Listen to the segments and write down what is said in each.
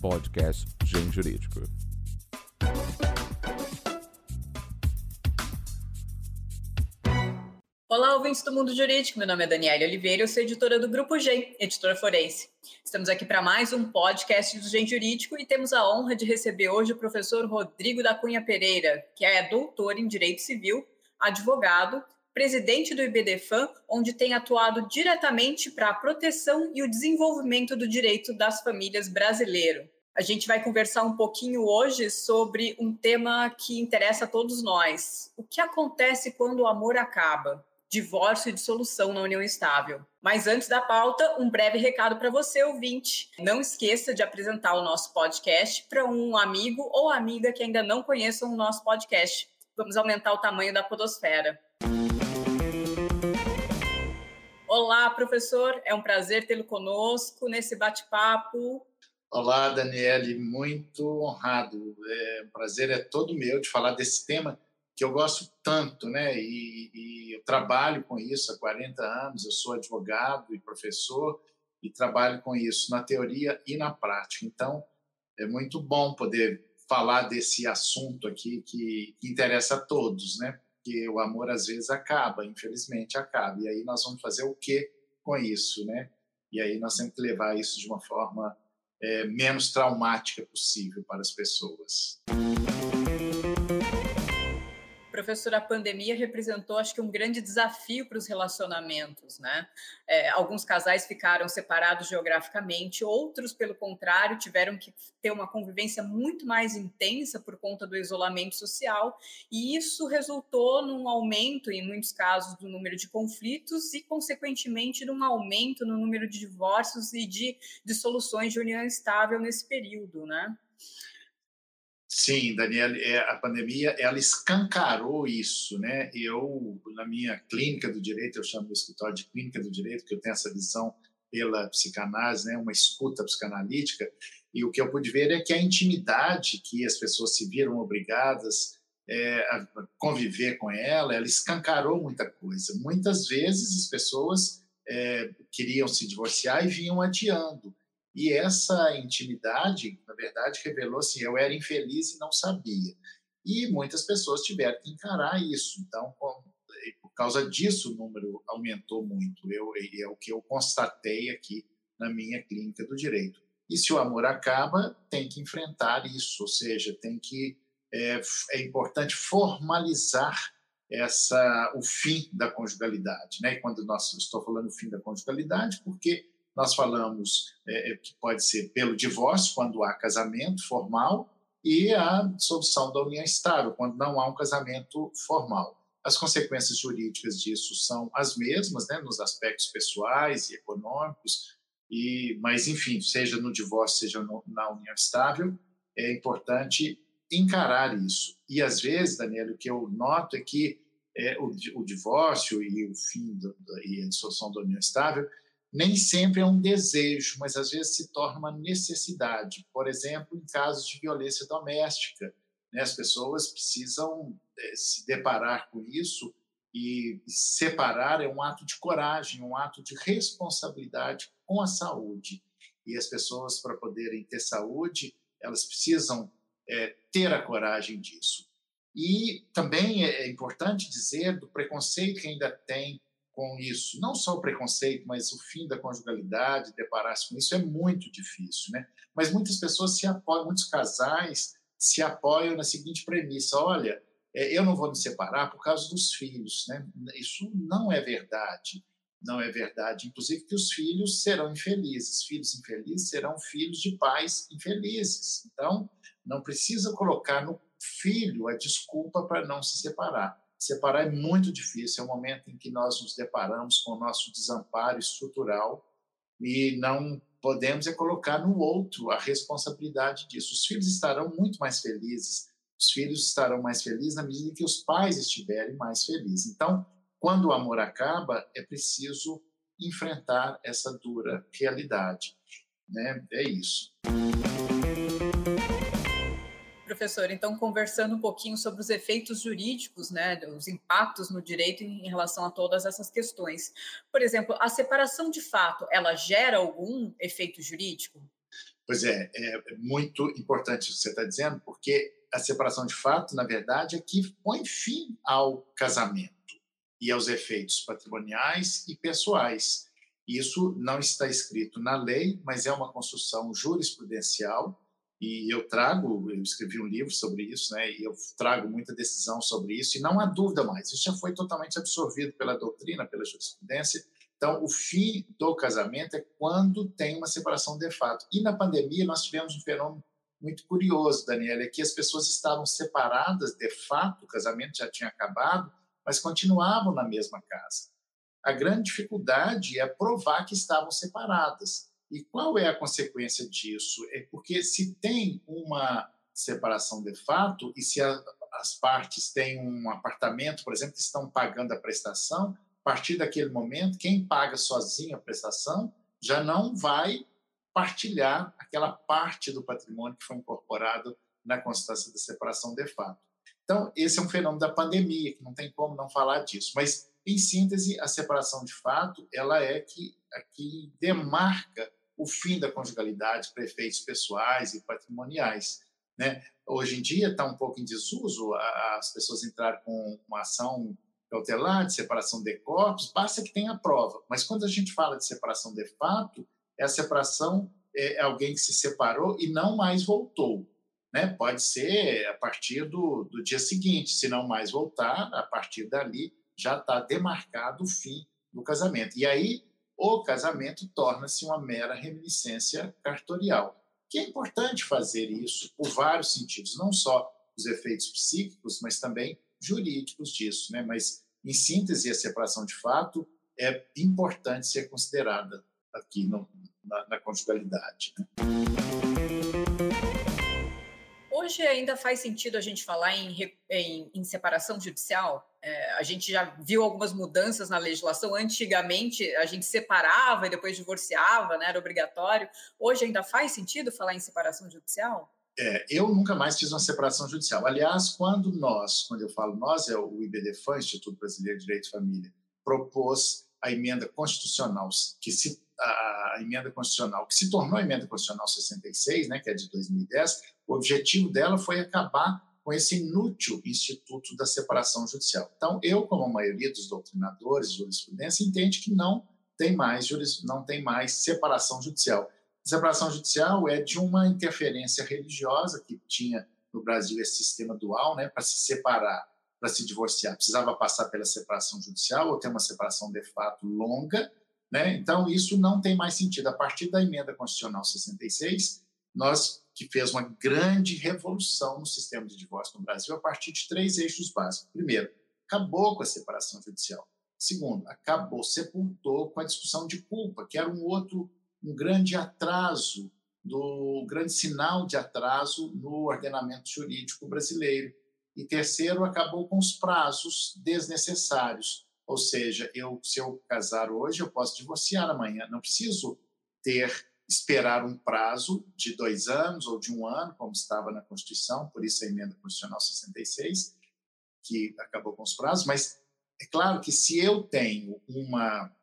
podcast Gen Jurídico. Olá, ouvintes do Mundo Jurídico. Meu nome é Daniela Oliveira, eu sou editora do Grupo Gen, editora forense. Estamos aqui para mais um podcast do Gen Jurídico e temos a honra de receber hoje o professor Rodrigo da Cunha Pereira, que é doutor em Direito Civil, advogado, presidente do IBDFAN, onde tem atuado diretamente para a proteção e o desenvolvimento do direito das famílias brasileiro. A gente vai conversar um pouquinho hoje sobre um tema que interessa a todos nós. O que acontece quando o amor acaba? divórcio e dissolução na união estável. Mas antes da pauta, um breve recado para você, ouvinte. Não esqueça de apresentar o nosso podcast para um amigo ou amiga que ainda não conheçam o nosso podcast. Vamos aumentar o tamanho da podosfera. Olá, professor. É um prazer tê-lo conosco nesse bate-papo. Olá, Daniele. Muito honrado. É, o prazer é todo meu de falar desse tema que eu gosto tanto, né? E, e, eu trabalho com isso há 40 anos. Eu sou advogado e professor e trabalho com isso na teoria e na prática. Então, é muito bom poder falar desse assunto aqui que, que interessa a todos, né? Que o amor às vezes acaba, infelizmente acaba. E aí nós vamos fazer o que com isso, né? E aí nós temos que levar isso de uma forma é, menos traumática possível para as pessoas. Professor, a pandemia representou, acho que, um grande desafio para os relacionamentos, né? É, alguns casais ficaram separados geograficamente, outros, pelo contrário, tiveram que ter uma convivência muito mais intensa por conta do isolamento social, e isso resultou num aumento, em muitos casos, do número de conflitos e, consequentemente, num aumento no número de divórcios e de dissoluções de união estável nesse período, né? Sim, Daniel, é, a pandemia ela escancarou isso, né? Eu na minha clínica do direito, eu chamo de escritório de clínica do direito, que eu tenho essa visão pela psicanálise, né? Uma escuta psicanalítica, e o que eu pude ver é que a intimidade que as pessoas se viram obrigadas é, a conviver com ela, ela escancarou muita coisa. Muitas vezes as pessoas é, queriam se divorciar e vinham adiando. E essa intimidade, na verdade, revelou assim: eu era infeliz e não sabia. E muitas pessoas tiveram que encarar isso. Então, por causa disso, o número aumentou muito. Eu, é o que eu constatei aqui na minha clínica do direito. E se o amor acaba, tem que enfrentar isso, ou seja, tem que é, é importante formalizar essa o fim da conjugalidade, né? Quando nós estou falando o fim da conjugalidade, porque nós falamos é, é, que pode ser pelo divórcio, quando há casamento formal, e a dissolução da união estável, quando não há um casamento formal. As consequências jurídicas disso são as mesmas, né, nos aspectos pessoais e econômicos, e, mas, enfim, seja no divórcio, seja no, na união estável, é importante encarar isso. E, às vezes, Daniel, o que eu noto é que é, o, o divórcio e o fim do, e a dissolução da união estável nem sempre é um desejo, mas às vezes se torna uma necessidade. Por exemplo, em casos de violência doméstica, né, as pessoas precisam é, se deparar com isso e separar é um ato de coragem, um ato de responsabilidade com a saúde. E as pessoas, para poderem ter saúde, elas precisam é, ter a coragem disso. E também é importante dizer do preconceito que ainda tem com isso, não só o preconceito, mas o fim da conjugalidade, deparar-se com isso é muito difícil, né? Mas muitas pessoas se apoiam, muitos casais se apoiam na seguinte premissa: olha, é, eu não vou me separar por causa dos filhos, né? Isso não é verdade. Não é verdade, inclusive que os filhos serão infelizes. Filhos infelizes serão filhos de pais infelizes. Então, não precisa colocar no filho a desculpa para não se separar. Separar é muito difícil, é um momento em que nós nos deparamos com o nosso desamparo estrutural e não podemos é colocar no outro a responsabilidade disso. Os filhos estarão muito mais felizes, os filhos estarão mais felizes na medida em que os pais estiverem mais felizes. Então, quando o amor acaba, é preciso enfrentar essa dura realidade. Né? É isso professor. Então, conversando um pouquinho sobre os efeitos jurídicos, né, os impactos no direito em relação a todas essas questões. Por exemplo, a separação de fato, ela gera algum efeito jurídico? Pois é, é muito importante o que você está dizendo, porque a separação de fato, na verdade, é que põe fim ao casamento e aos efeitos patrimoniais e pessoais. Isso não está escrito na lei, mas é uma construção jurisprudencial e eu trago, eu escrevi um livro sobre isso, né? E eu trago muita decisão sobre isso e não há dúvida mais. Isso já foi totalmente absorvido pela doutrina, pela jurisprudência. Então, o fim do casamento é quando tem uma separação de fato. E na pandemia nós tivemos um fenômeno muito curioso, Daniela, é que as pessoas estavam separadas de fato, o casamento já tinha acabado, mas continuavam na mesma casa. A grande dificuldade é provar que estavam separadas. E qual é a consequência disso? É porque se tem uma separação de fato e se a, as partes têm um apartamento, por exemplo, que estão pagando a prestação, a partir daquele momento, quem paga sozinho a prestação já não vai partilhar aquela parte do patrimônio que foi incorporado na constância da separação de fato. Então, esse é um fenômeno da pandemia, que não tem como não falar disso. Mas, em síntese, a separação de fato ela é que, a que demarca o fim da conjugalidade para efeitos pessoais e patrimoniais. Né? Hoje em dia está um pouco em desuso as pessoas entrarem com uma ação cautelar de separação de corpos, basta que tenha prova. Mas quando a gente fala de separação de fato, é a separação é alguém que se separou e não mais voltou. Né? Pode ser a partir do, do dia seguinte, se não mais voltar, a partir dali já está demarcado o fim do casamento. E aí o casamento torna-se uma mera reminiscência cartorial. Que é importante fazer isso por vários sentidos, não só os efeitos psíquicos, mas também jurídicos disso. Né? Mas, em síntese, a separação de fato é importante ser considerada aqui no, na, na conjugalidade. Né? Hoje ainda faz sentido a gente falar em, em, em separação judicial? É, a gente já viu algumas mudanças na legislação. Antigamente a gente separava e depois divorciava, né? era obrigatório. Hoje ainda faz sentido falar em separação judicial? É, eu nunca mais fiz uma separação judicial. Aliás, quando nós, quando eu falo nós, é o IBDFAN, Instituto Brasileiro de Direito de Família, propôs a emenda constitucional que se a emenda constitucional, que se tornou a emenda constitucional 66, né, que é de 2010, o objetivo dela foi acabar com esse inútil instituto da separação judicial. Então, eu, como a maioria dos doutrinadores de jurisprudência, entende que não tem mais juris, não tem mais separação judicial. Separação judicial é de uma interferência religiosa que tinha no Brasil esse sistema dual, né, para se separar, para se divorciar, precisava passar pela separação judicial ou ter uma separação de fato longa né? Então, isso não tem mais sentido. A partir da emenda constitucional 66, nós que fez uma grande revolução no sistema de divórcio no Brasil a partir de três eixos básicos. Primeiro, acabou com a separação judicial. Segundo, acabou, sepultou com a discussão de culpa, que era um outro, um grande atraso, do um grande sinal de atraso no ordenamento jurídico brasileiro. E terceiro, acabou com os prazos desnecessários ou seja, eu, se eu casar hoje, eu posso divorciar amanhã. Não preciso ter esperar um prazo de dois anos ou de um ano, como estava na Constituição, por isso a emenda constitucional 66, que acabou com os prazos. Mas é claro que se eu tenho uma,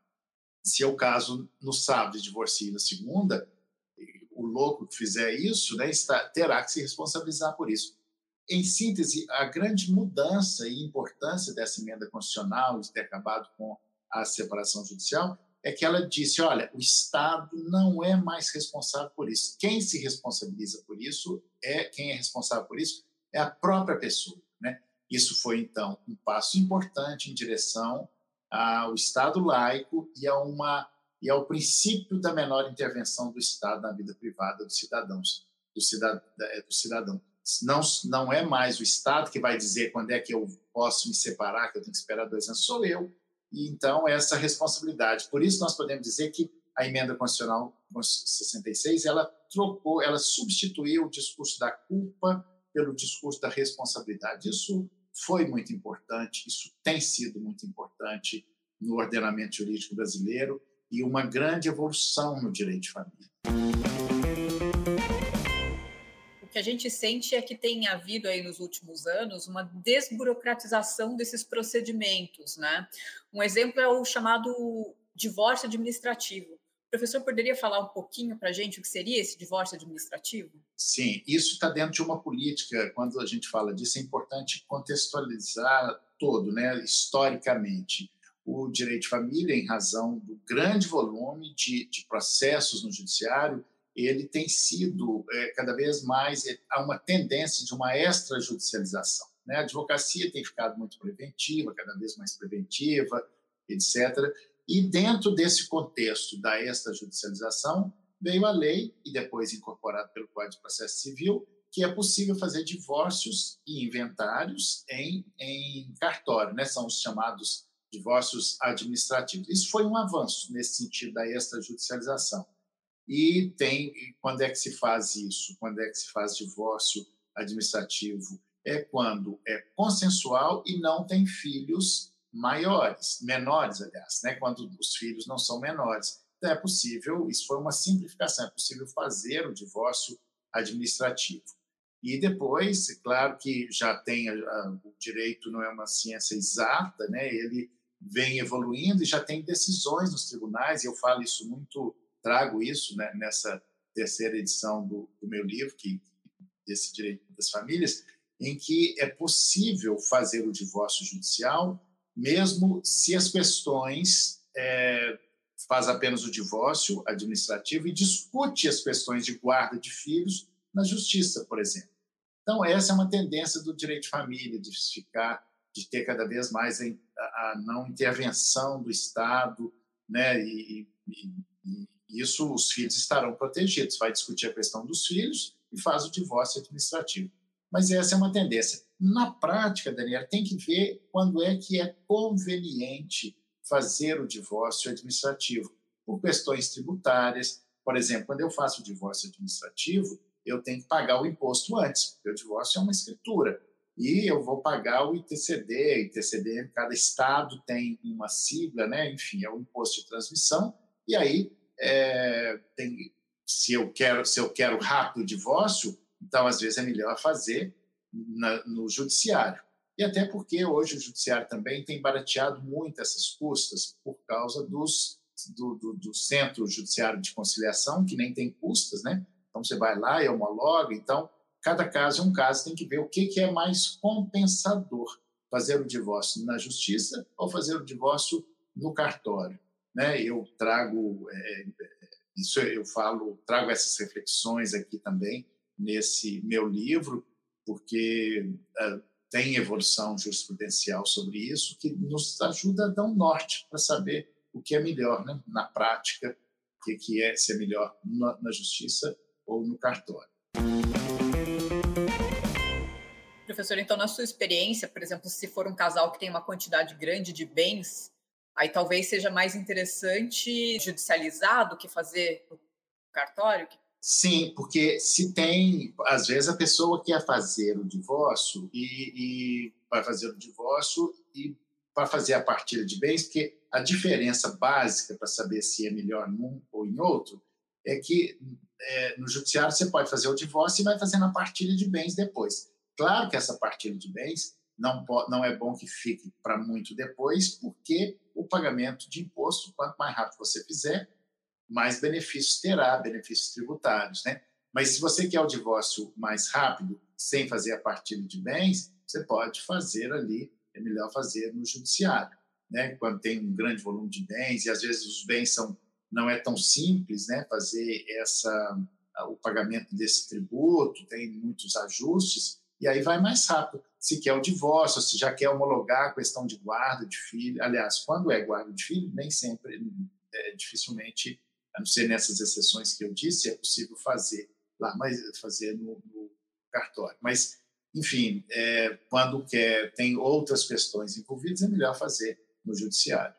se eu caso no sábado e divorcio na segunda, o louco que fizer isso, né, está, terá que se responsabilizar por isso. Em síntese, a grande mudança e importância dessa emenda constitucional de ter acabado com a separação judicial é que ela disse: olha, o Estado não é mais responsável por isso. Quem se responsabiliza por isso é quem é responsável por isso é a própria pessoa. Né? Isso foi então um passo importante em direção ao Estado laico e a uma e ao princípio da menor intervenção do Estado na vida privada dos cidadãos, do cidadão, do cidadão não, não é mais o Estado que vai dizer quando é que eu posso me separar, que eu tenho que esperar dois anos, sou eu. E então, essa responsabilidade. Por isso, nós podemos dizer que a emenda constitucional 66 ela trocou, ela substituiu o discurso da culpa pelo discurso da responsabilidade. Isso foi muito importante, isso tem sido muito importante no ordenamento jurídico brasileiro e uma grande evolução no direito de família que a gente sente é que tem havido aí nos últimos anos uma desburocratização desses procedimentos, né? Um exemplo é o chamado divórcio administrativo. O professor poderia falar um pouquinho para a gente o que seria esse divórcio administrativo? Sim, isso está dentro de uma política. Quando a gente fala disso, é importante contextualizar todo, né, historicamente. O direito de família, em razão do grande volume de, de processos no judiciário, ele tem sido é, cada vez mais é, há uma tendência de uma extrajudicialização. Né? A advocacia tem ficado muito preventiva, cada vez mais preventiva, etc. E dentro desse contexto da extrajudicialização, veio a lei, e depois incorporado pelo Código de Processo Civil, que é possível fazer divórcios e inventários em, em cartório, né? são os chamados divórcios administrativos. Isso foi um avanço nesse sentido da extrajudicialização. E tem quando é que se faz isso? Quando é que se faz divórcio administrativo? É quando é consensual e não tem filhos maiores, menores, aliás, né? quando os filhos não são menores. Então, é possível, isso foi uma simplificação, é possível fazer o divórcio administrativo. E depois, claro que já tem, o direito não é uma ciência exata, né? ele vem evoluindo e já tem decisões nos tribunais, e eu falo isso muito, trago isso né, nessa terceira edição do, do meu livro, que desse direito das famílias, em que é possível fazer o divórcio judicial mesmo se as questões é, faz apenas o divórcio administrativo e discute as questões de guarda de filhos na justiça, por exemplo. Então, essa é uma tendência do direito de família, de ficar, de ter cada vez mais a, a não intervenção do Estado, né? E, e, e, isso os filhos estarão protegidos. Vai discutir a questão dos filhos e faz o divórcio administrativo. Mas essa é uma tendência. Na prática, Daniel, tem que ver quando é que é conveniente fazer o divórcio administrativo, por questões tributárias. Por exemplo, quando eu faço o divórcio administrativo, eu tenho que pagar o imposto antes, porque o divórcio é uma escritura. E eu vou pagar o ITCD, ITCD, cada estado tem uma sigla, né? enfim, é o imposto de transmissão. E aí, é, tem, se, eu quero, se eu quero rápido divórcio, então, às vezes, é melhor fazer na, no judiciário. E até porque hoje o judiciário também tem barateado muito essas custas por causa dos, do, do, do, centro judiciário de conciliação, que nem tem custas, né? Então você vai lá e homologa. Então, cada caso é um caso, tem que ver o que, que é mais compensador: fazer o divórcio na justiça ou fazer o divórcio no cartório. Né? Eu trago é, isso, eu falo, trago essas reflexões aqui também nesse meu livro porque uh, tem evolução jurisprudencial sobre isso que nos ajuda a dar um norte para saber o que é melhor né? na prática, o que, que é ser melhor na, na justiça ou no cartório. Professor, então, na sua experiência, por exemplo, se for um casal que tem uma quantidade grande de bens, aí talvez seja mais interessante judicializar do que fazer no cartório? Sim, porque se tem, às vezes a pessoa quer fazer o divórcio e, e vai fazer o divórcio e para fazer a partilha de bens, porque a diferença básica para saber se é melhor num ou em outro é que é, no judiciário você pode fazer o divórcio e vai fazendo a partilha de bens depois. Claro que essa partilha de bens não, não é bom que fique para muito depois, porque o pagamento de imposto, quanto mais rápido você fizer, mais benefícios terá, benefícios tributários, né? Mas se você quer o divórcio mais rápido, sem fazer a partilha de bens, você pode fazer ali, é melhor fazer no judiciário, né? Quando tem um grande volume de bens e às vezes os bens são não é tão simples, né? Fazer essa o pagamento desse tributo, tem muitos ajustes e aí vai mais rápido. Se quer o divórcio, se já quer homologar a questão de guarda de filho, aliás, quando é guarda de filho, nem sempre, é, dificilmente a não ser nessas exceções que eu disse, é possível fazer lá, mas fazer no, no cartório. Mas, enfim, é, quando quer, tem outras questões envolvidas, é melhor fazer no judiciário.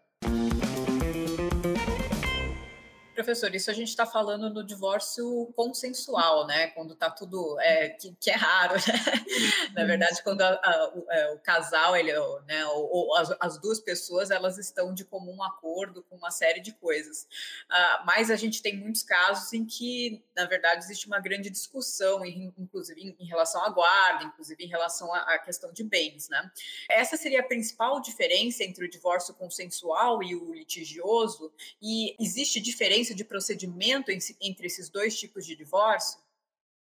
Professor, isso a gente está falando no divórcio consensual, né? Quando está tudo é, que, que, é raro, né? Na verdade, quando a, a, o, é, o, casal, ele, né? Ou, ou as, as, duas pessoas, elas estão de comum acordo com uma série de coisas. Uh, mas a gente tem muitos casos em que, na verdade, existe uma grande discussão, inclusive em, em relação à guarda, inclusive em relação à, à questão de bens, né? Essa seria a principal diferença entre o divórcio consensual e o litigioso. E existe diferença diferença de procedimento entre esses dois tipos de divórcio?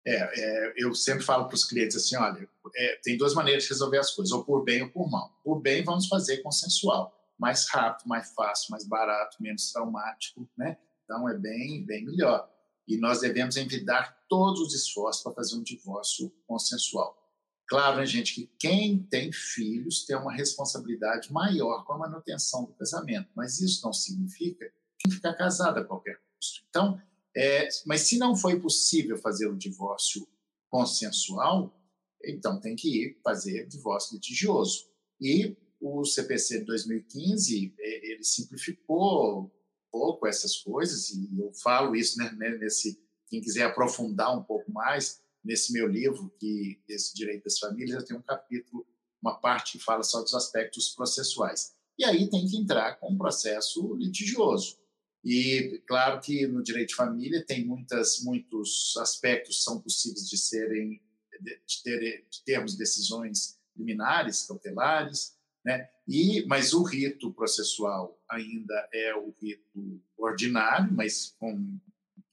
É, é, eu sempre falo para os clientes assim, olha, é, tem duas maneiras de resolver as coisas, ou por bem ou por mal. Por bem, vamos fazer consensual, mais rápido, mais fácil, mais barato, menos traumático, né? Então é bem, bem melhor. E nós devemos envidar todos os esforços para fazer um divórcio consensual. Claro, né, gente, que quem tem filhos tem uma responsabilidade maior com a manutenção do casamento, mas isso não significa que ficar casado a qualquer custo. Então, é, mas se não foi possível fazer o divórcio consensual, então tem que ir fazer divórcio litigioso. E o CPC de 2015 é, ele simplificou um pouco essas coisas e eu falo isso né, né, nesse quem quiser aprofundar um pouco mais nesse meu livro que esse direito das famílias eu tenho um capítulo uma parte que fala só dos aspectos processuais e aí tem que entrar com um processo litigioso e claro que no direito de família tem muitas muitos aspectos que são possíveis de serem de, ter, de termos decisões liminares, cautelares, né? E mas o rito processual ainda é o rito ordinário, mas com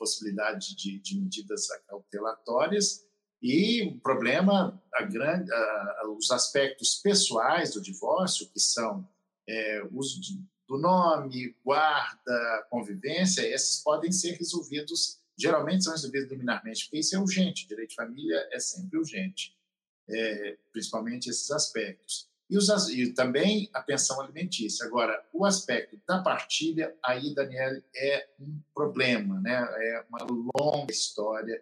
possibilidade de, de medidas cautelatórias. E o problema, a grande, a, os aspectos pessoais do divórcio, que são é, uso de, do nome, guarda, convivência, esses podem ser resolvidos, geralmente são resolvidos liminarmente, porque isso é urgente, direito de família é sempre urgente, é, principalmente esses aspectos. E, os, e, também a pensão alimentícia. Agora, o aspecto da partilha, aí, Daniel, é um problema, né? é uma longa história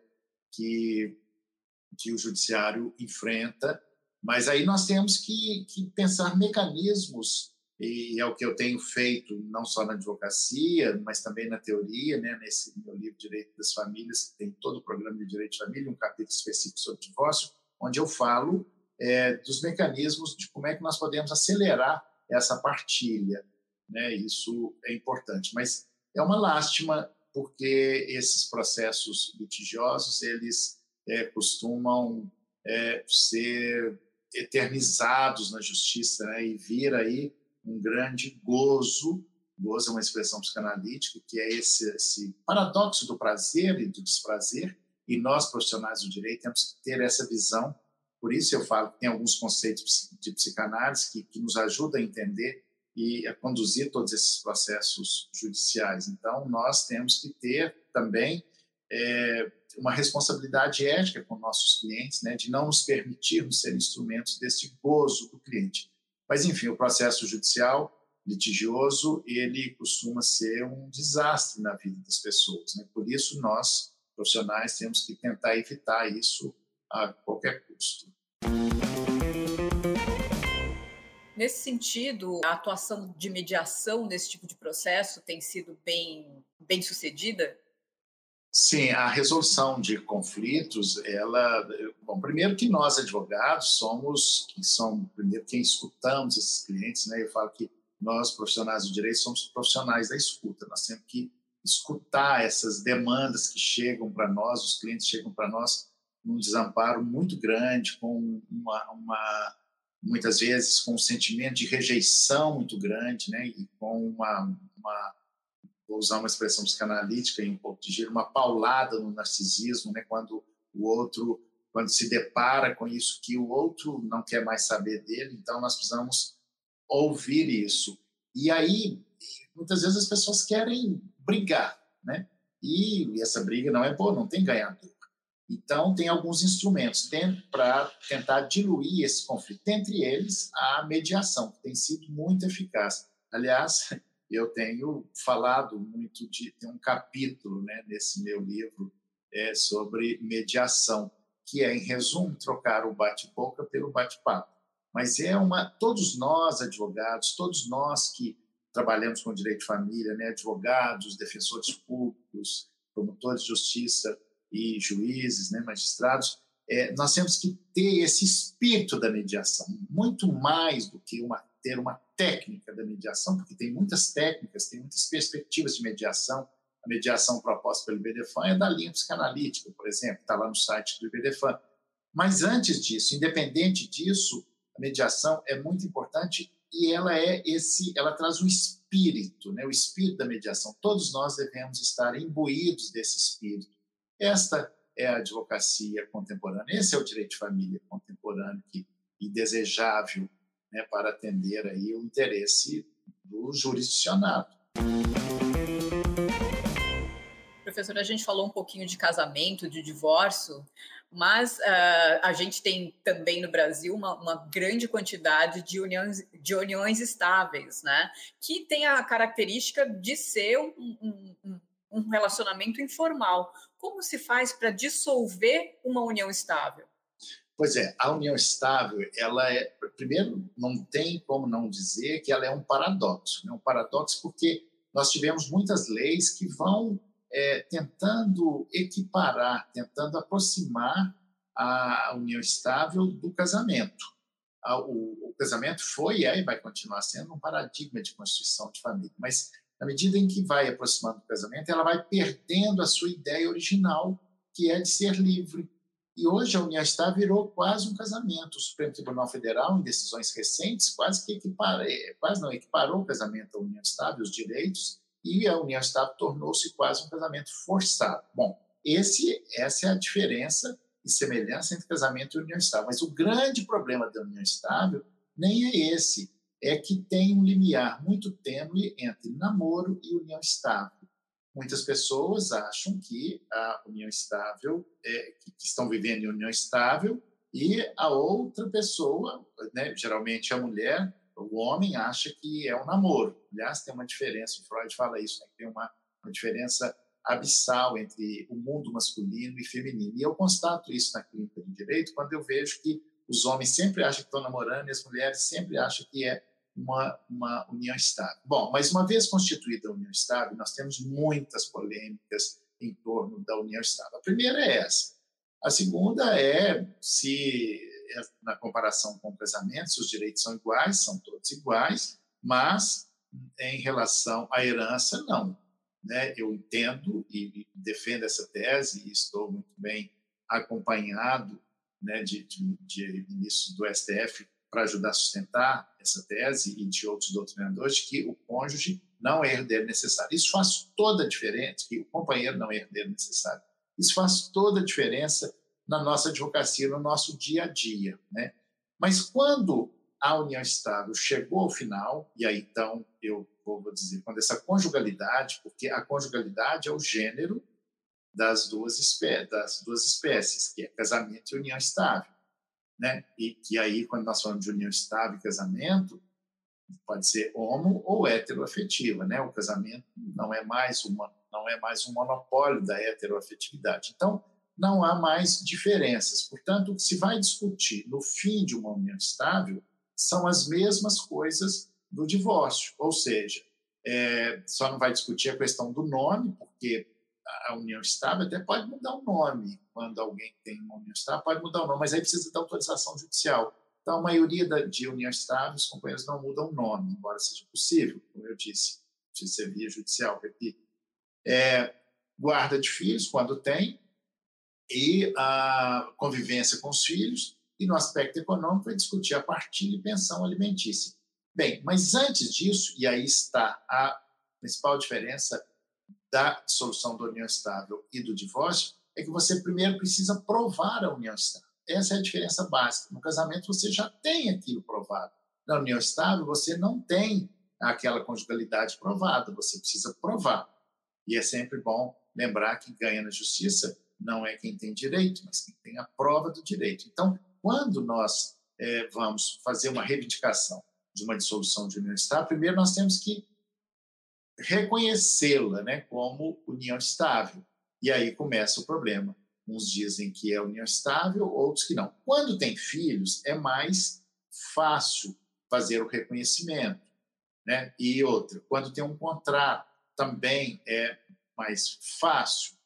que, que o judiciário enfrenta, mas aí nós temos que, que pensar mecanismos e é o que eu tenho feito não só na advocacia, mas também na teoria, né, nesse meu livro Direito das Famílias, que tem todo o programa de Direito de Família, um capítulo específico sobre divórcio, onde eu falo é, dos mecanismos de como é que nós podemos acelerar essa partilha. Né? Isso é importante, mas é uma lástima porque esses processos litigiosos eles é, costumam é, ser eternizados na justiça né? e vir aí um grande gozo. Gozo é uma expressão psicanalítica que é esse, esse paradoxo do prazer e do desprazer. E nós, profissionais do direito, temos que ter essa visão. Por isso eu falo que tem alguns conceitos de psicanálise que, que nos ajudam a entender e a conduzir todos esses processos judiciais. Então, nós temos que ter também é, uma responsabilidade ética com nossos clientes, né, de não nos permitirmos ser instrumentos desse gozo do cliente. Mas, enfim, o processo judicial litigioso, ele costuma ser um desastre na vida das pessoas. Né? Por isso, nós, profissionais, temos que tentar evitar isso a qualquer custo. Nesse sentido, a atuação de mediação nesse tipo de processo tem sido bem, bem sucedida? Sim, a resolução de conflitos, ela, bom, primeiro que nós advogados somos, que são primeiro quem escutamos esses clientes, né? Eu falo que nós profissionais do direito somos profissionais da escuta. Nós temos que escutar essas demandas que chegam para nós, os clientes chegam para nós num desamparo muito grande, com uma, uma muitas vezes com um sentimento de rejeição muito grande, né? E com uma, uma vou usar uma expressão psicanalítica em um pouco de giro, uma paulada no narcisismo, né? quando o outro, quando se depara com isso que o outro não quer mais saber dele, então nós precisamos ouvir isso. E aí, muitas vezes as pessoas querem brigar, né? E essa briga não é boa, não tem ganhador. Então, tem alguns instrumentos para tentar diluir esse conflito, entre eles a mediação, que tem sido muito eficaz. Aliás, eu tenho falado muito de tem um capítulo né, nesse meu livro é, sobre mediação que é em resumo trocar o bate-boca pelo bate-papo. Mas é uma todos nós advogados todos nós que trabalhamos com direito de família né advogados defensores públicos promotores de justiça e juízes né magistrados é, nós temos que ter esse espírito da mediação muito mais do que uma ter uma técnica da mediação, porque tem muitas técnicas, tem muitas perspectivas de mediação. A mediação proposta pelo IBDFAN é da linha psicanalítica, por exemplo, está lá no site do IBDFAN. Mas antes disso, independente disso, a mediação é muito importante e ela é esse, ela traz um espírito, né? O espírito da mediação. Todos nós devemos estar imbuídos desse espírito. Esta é a advocacia contemporânea. Esse é o direito de família contemporâneo que, e desejável né, para atender aí o interesse do jurisdicionado. Professor, a gente falou um pouquinho de casamento, de divórcio, mas uh, a gente tem também no Brasil uma, uma, grande quantidade de uniões, de uniões estáveis, né? Que tem a característica de ser um, um, um relacionamento informal. Como se faz para dissolver uma união estável? Pois é, a união estável, ela é, primeiro, não tem como não dizer que ela é um paradoxo, né? um paradoxo porque nós tivemos muitas leis que vão é, tentando equiparar, tentando aproximar a união estável do casamento. O, o casamento foi é, e vai continuar sendo um paradigma de constituição de família, mas na medida em que vai aproximando do casamento, ela vai perdendo a sua ideia original, que é de ser livre. E hoje a união estável virou quase um casamento. O Supremo Tribunal Federal, em decisões recentes, quase que é, quase não equiparou o casamento à união estável, os direitos, e a união estável tornou-se quase um casamento forçado. Bom, esse, essa é a diferença e semelhança entre casamento e união estável. Mas o grande problema da união estável nem é esse, é que tem um limiar muito tênue entre namoro e união estável. Muitas pessoas acham que a união estável, é, que estão vivendo em união estável, e a outra pessoa, né, geralmente a mulher, o homem acha que é um namoro. Aliás, tem uma diferença, o Freud fala isso, né? tem uma, uma diferença abissal entre o mundo masculino e feminino. E eu constato isso na clínica de direito quando eu vejo que os homens sempre acham que estão namorando e as mulheres sempre acham que é uma, uma união estável. Bom, mas uma vez constituída a união estável, nós temos muitas polêmicas em torno da união estável. A primeira é essa. A segunda é se é, na comparação com o casamento, se os direitos são iguais, são todos iguais, mas em relação à herança, não. Né? Eu entendo e defendo essa tese e estou muito bem acompanhado né, de, de, de ministros do STF para ajudar a sustentar essa tese e de outros doutrinadores que o cônjuge não é herdeiro necessário. Isso faz toda a diferença, que o companheiro não é herdeiro necessário. Isso faz toda a diferença na nossa advocacia, no nosso dia a dia. Né? Mas quando a união estável chegou ao final, e aí então eu vou dizer, quando essa conjugalidade, porque a conjugalidade é o gênero das duas, espé das duas espécies, que é casamento e união estável. Né? E que aí, quando nós falamos de união estável e casamento, pode ser homo ou heteroafetiva, né? O casamento não é mais uma não é mais um monopólio da heteroafetividade. Então, não há mais diferenças. Portanto, o que se vai discutir no fim de uma união estável são as mesmas coisas do divórcio, ou seja, é, só não vai discutir a questão do nome, porque a união estável até pode mudar o nome. Quando alguém tem uma união estável, pode mudar o nome, mas aí precisa da autorização judicial. Então, a maioria da, de união estável, os companheiros não mudam o nome, embora seja possível, como eu disse, de ser via judicial, repito. É, guarda de filhos, quando tem, e a convivência com os filhos, e no aspecto econômico vai discutir a partilha e pensão alimentícia. Bem, mas antes disso, e aí está a principal diferença da solução da união estável e do divórcio, é que você primeiro precisa provar a união estável. Essa é a diferença básica. No casamento você já tem aquilo provado. Na união estável você não tem aquela conjugalidade provada, você precisa provar. E é sempre bom lembrar que ganha na justiça não é quem tem direito, mas quem tem a prova do direito. Então, quando nós é, vamos fazer uma reivindicação de uma dissolução de união estável, primeiro nós temos que reconhecê-la né, como união estável. E aí começa o problema. Uns dizem que é união estável, outros que não. Quando tem filhos, é mais fácil fazer o reconhecimento. Né? E outra, quando tem um contrato, também é mais fácil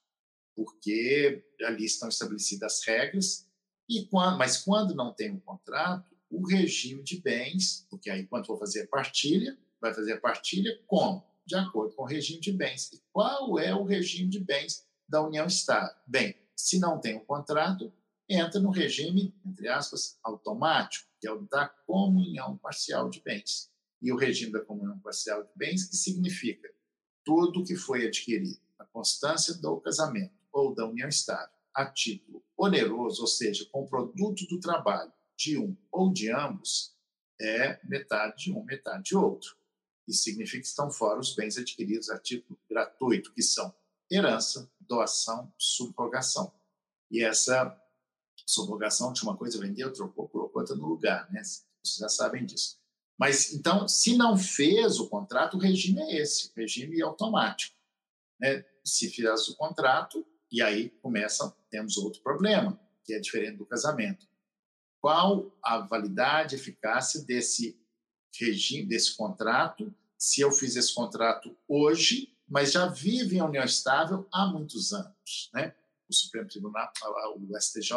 porque ali estão estabelecidas as regras, e quando, mas quando não tem um contrato, o regime de bens, porque aí quando for fazer partilha, vai fazer partilha como? De acordo com o regime de bens. E qual é o regime de bens da União Estado? Bem, se não tem um contrato, entra no regime, entre aspas, automático, que é o da comunhão parcial de bens. e o regime da comunhão parcial de bens, que significa tudo que foi adquirido na constância do casamento ou da união estável a título oneroso, ou seja, com produto do trabalho de um ou de ambos, é metade de um, metade de outro. Isso significa que estão fora os bens adquiridos a título gratuito, que são herança, doação, subrogação. E essa subrogação de uma coisa vendeu, trocou, colocou outra no lugar, né? Vocês já sabem disso. Mas, então, se não fez o contrato, o regime é esse, regime é automático. Né? Se fez o contrato, e aí começa, temos outro problema, que é diferente do casamento. Qual a validade, eficácia desse regime, desse contrato, se eu fiz esse contrato hoje, mas já vive em união estável há muitos anos, né? O Supremo Tribunal, o STJ,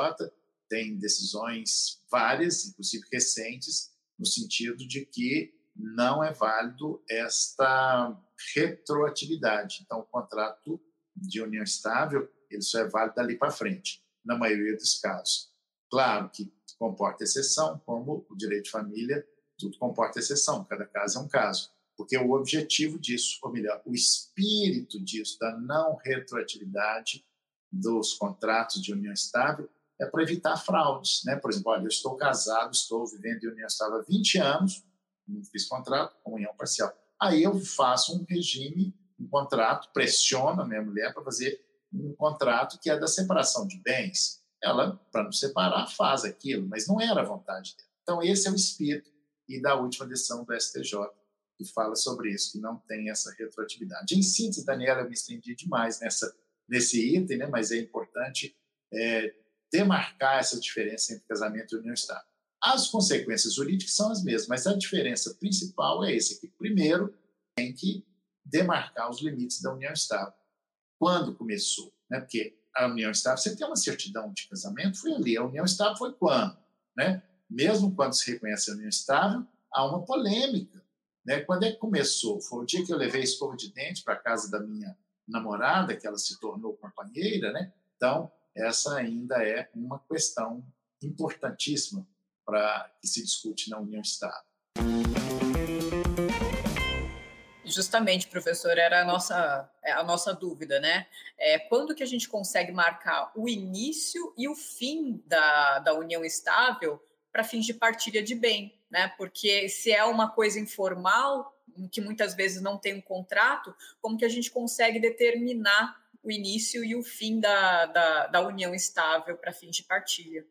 tem decisões várias, inclusive recentes, no sentido de que não é válido esta retroatividade. Então, o contrato de união estável ele só é válido dali para frente, na maioria dos casos. Claro que comporta exceção, como o direito de família, tudo comporta exceção, cada caso é um caso. Porque o objetivo disso, ou melhor, o espírito disso, da não retroatividade dos contratos de união estável, é para evitar fraudes. Né? Por exemplo, olha, eu estou casado, estou vivendo em união estável há 20 anos, não fiz contrato, comunhão parcial. Aí eu faço um regime, um contrato, pressiono a minha mulher para fazer um contrato que é da separação de bens. Ela, para não separar, faz aquilo, mas não era a vontade dela. Então, esse é o espírito e da última decisão do STJ, que fala sobre isso, que não tem essa retroatividade. Em síntese, Daniela, eu me estendi demais nessa, nesse item, né, mas é importante é, demarcar essa diferença entre casamento e união estável. As consequências jurídicas são as mesmas, mas a diferença principal é esse aqui. Primeiro, tem que demarcar os limites da união estável. Quando começou? Né? Porque a união estável, você tem uma certidão de casamento, foi ali. A união estável foi quando? Né? Mesmo quando se reconhece a união estável, há uma polêmica. Né? Quando é que começou? Foi o dia que eu levei escova de dente para a casa da minha namorada, que ela se tornou companheira. Né? Então, essa ainda é uma questão importantíssima para que se discute na união estável. Justamente, professor, era a nossa, é a nossa dúvida, né? É, quando que a gente consegue marcar o início e o fim da, da união estável para fins de partilha de bem, né? Porque se é uma coisa informal, que muitas vezes não tem um contrato, como que a gente consegue determinar o início e o fim da, da, da união estável para fins de partilha?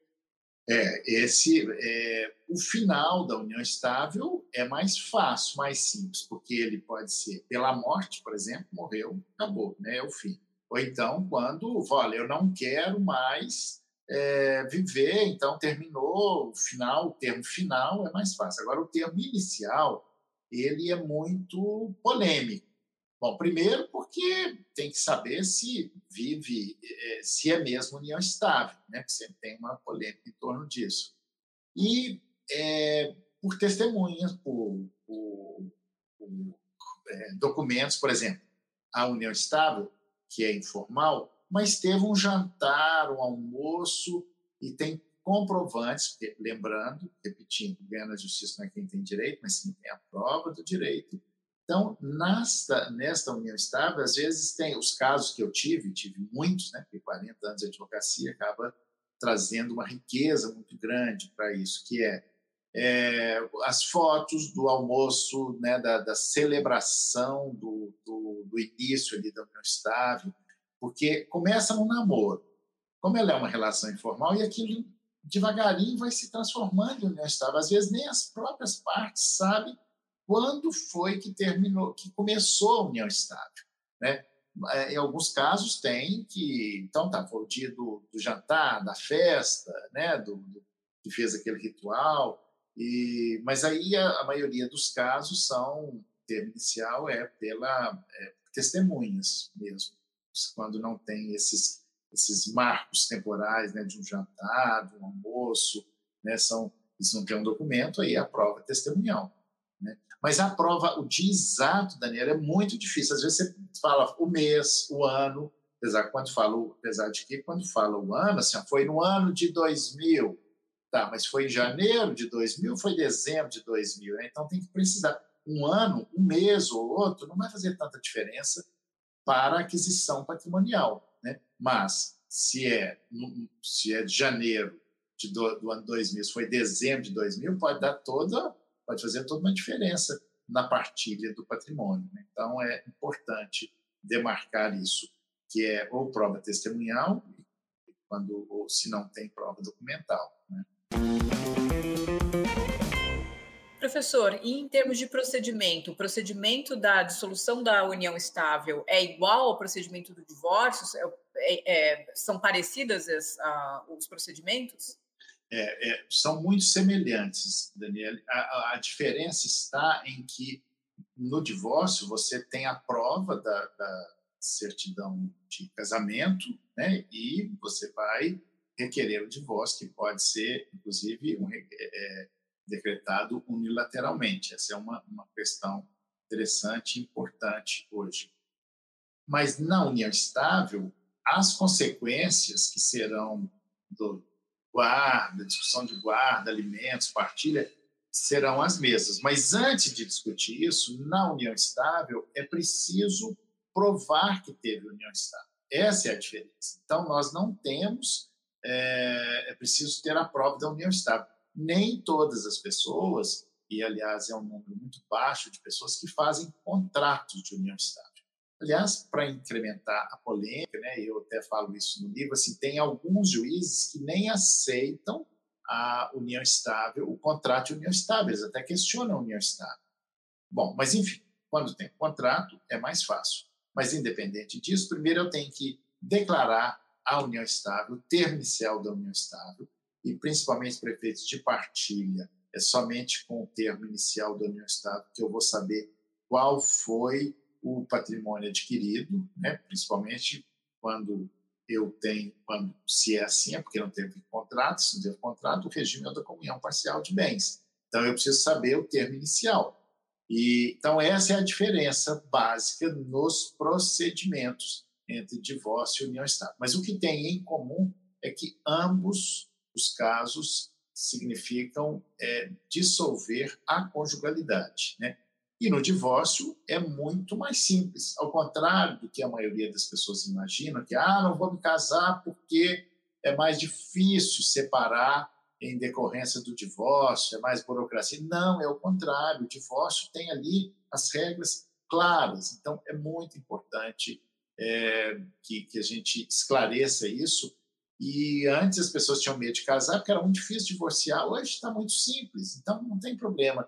É, esse, é, o final da união estável é mais fácil, mais simples, porque ele pode ser pela morte, por exemplo, morreu, acabou, né, é o fim. Ou então, quando, olha, eu não quero mais é, viver, então terminou o final, o termo final é mais fácil. Agora, o termo inicial, ele é muito polêmico. Bom, primeiro porque tem que saber se vive, eh, se é mesmo união estável, né? que sempre tem uma polêmica em torno disso. E é, por testemunhas, por, por, por é, documentos, por exemplo, a união estável, que é informal, mas teve um jantar, um almoço, e tem comprovantes, lembrando, repetindo, ganha na justiça não é quem tem direito, mas sim tem a prova do direito, então, nesta, nesta união estável, às vezes tem os casos que eu tive, tive muitos, né, porque 40 anos de advocacia acaba trazendo uma riqueza muito grande para isso, que é, é, as fotos do almoço, né, da, da celebração do, do, do, início ali da união estável, porque começa no namoro. Como ela é uma relação informal, e aquilo devagarinho vai se transformando em estável. Às vezes nem as próprias partes sabem quando foi que terminou, que começou a união estável, né? É, em alguns casos tem que, então tá, foi o dia do, do jantar, da festa, né, do, do, que fez aquele ritual, e, mas aí a, a maioria dos casos são, o termo inicial é pela é, testemunhas mesmo, quando não tem esses, esses marcos temporais, né, de um jantar, de um almoço, né, são, eles não têm um documento, aí a prova é testemunhal. Né? Mas a prova, o dia exato, Daniela, é muito difícil. Às vezes você fala o mês, o ano, apesar, quando fala, apesar de que quando fala o ano, assim, foi no ano de 2000, tá, mas foi em janeiro de 2000, foi dezembro de 2000, né? então tem que precisar. um ano, um mês ou outro, não vai fazer tanta diferença para aquisição patrimonial. Né? Mas, se é, se é de janeiro de do, do ano 2000, se foi dezembro de 2000, pode dar toda, pode fazer toda uma diferença na partilha do patrimônio. Né? Então, é importante demarcar isso, que é ou prova testemunhal, quando ou se não tem prova documental. Né? Professor, e em termos de procedimento, o procedimento da dissolução da união estável é igual ao procedimento do divórcio? É, é, são parecidas as, a, os procedimentos? É, é, são muito semelhantes, Daniel. A, a, diferença está em que no divórcio você tem a prova da, da certidão de casamento, né? E você vai requerer o divórcio, que pode ser, inclusive, um, é, decretado unilateralmente. Essa é uma, uma questão interessante e importante hoje. Mas na união estável, as consequências que serão do guarda, discussão de guarda, alimentos, partilha, serão as mesmas. Mas antes de discutir isso, na união estável, é preciso provar que teve união estável. Essa é a diferença. Então, nós não temos, é, é preciso ter a prova da união estável nem todas as pessoas, e aliás é um número muito baixo de pessoas que fazem contratos de união estável. Aliás, para incrementar a polêmica, né, eu até falo isso no livro, assim, tem alguns juízes que nem aceitam a união estável, o contrato de união estável, eles até questionam a união estável. Bom, mas enfim, quando tem contrato é mais fácil. Mas independente disso, primeiro eu tenho que declarar a união estável, o termo inicial da união estável, e principalmente para efeitos de partilha, é somente com o termo inicial do União Estado que eu vou saber qual foi o patrimônio adquirido, né? principalmente quando eu tenho, quando se é assim, é porque não teve contrato, se não teve contrato, o regime é da comunhão parcial de bens. Então eu preciso saber o termo inicial. E então essa é a diferença básica nos procedimentos entre divórcio e união estável. Mas o que tem em comum é que ambos os casos significam é, dissolver a conjugalidade. Né? E no divórcio é muito mais simples, ao contrário do que a maioria das pessoas imaginam, que ah, não vou me casar porque é mais difícil separar em decorrência do divórcio, é mais burocracia. Não, é o contrário, o divórcio tem ali as regras claras. Então, é muito importante é, que, que a gente esclareça isso e antes as pessoas tinham medo de casar porque era muito difícil divorciar. Hoje está muito simples, então não tem problema.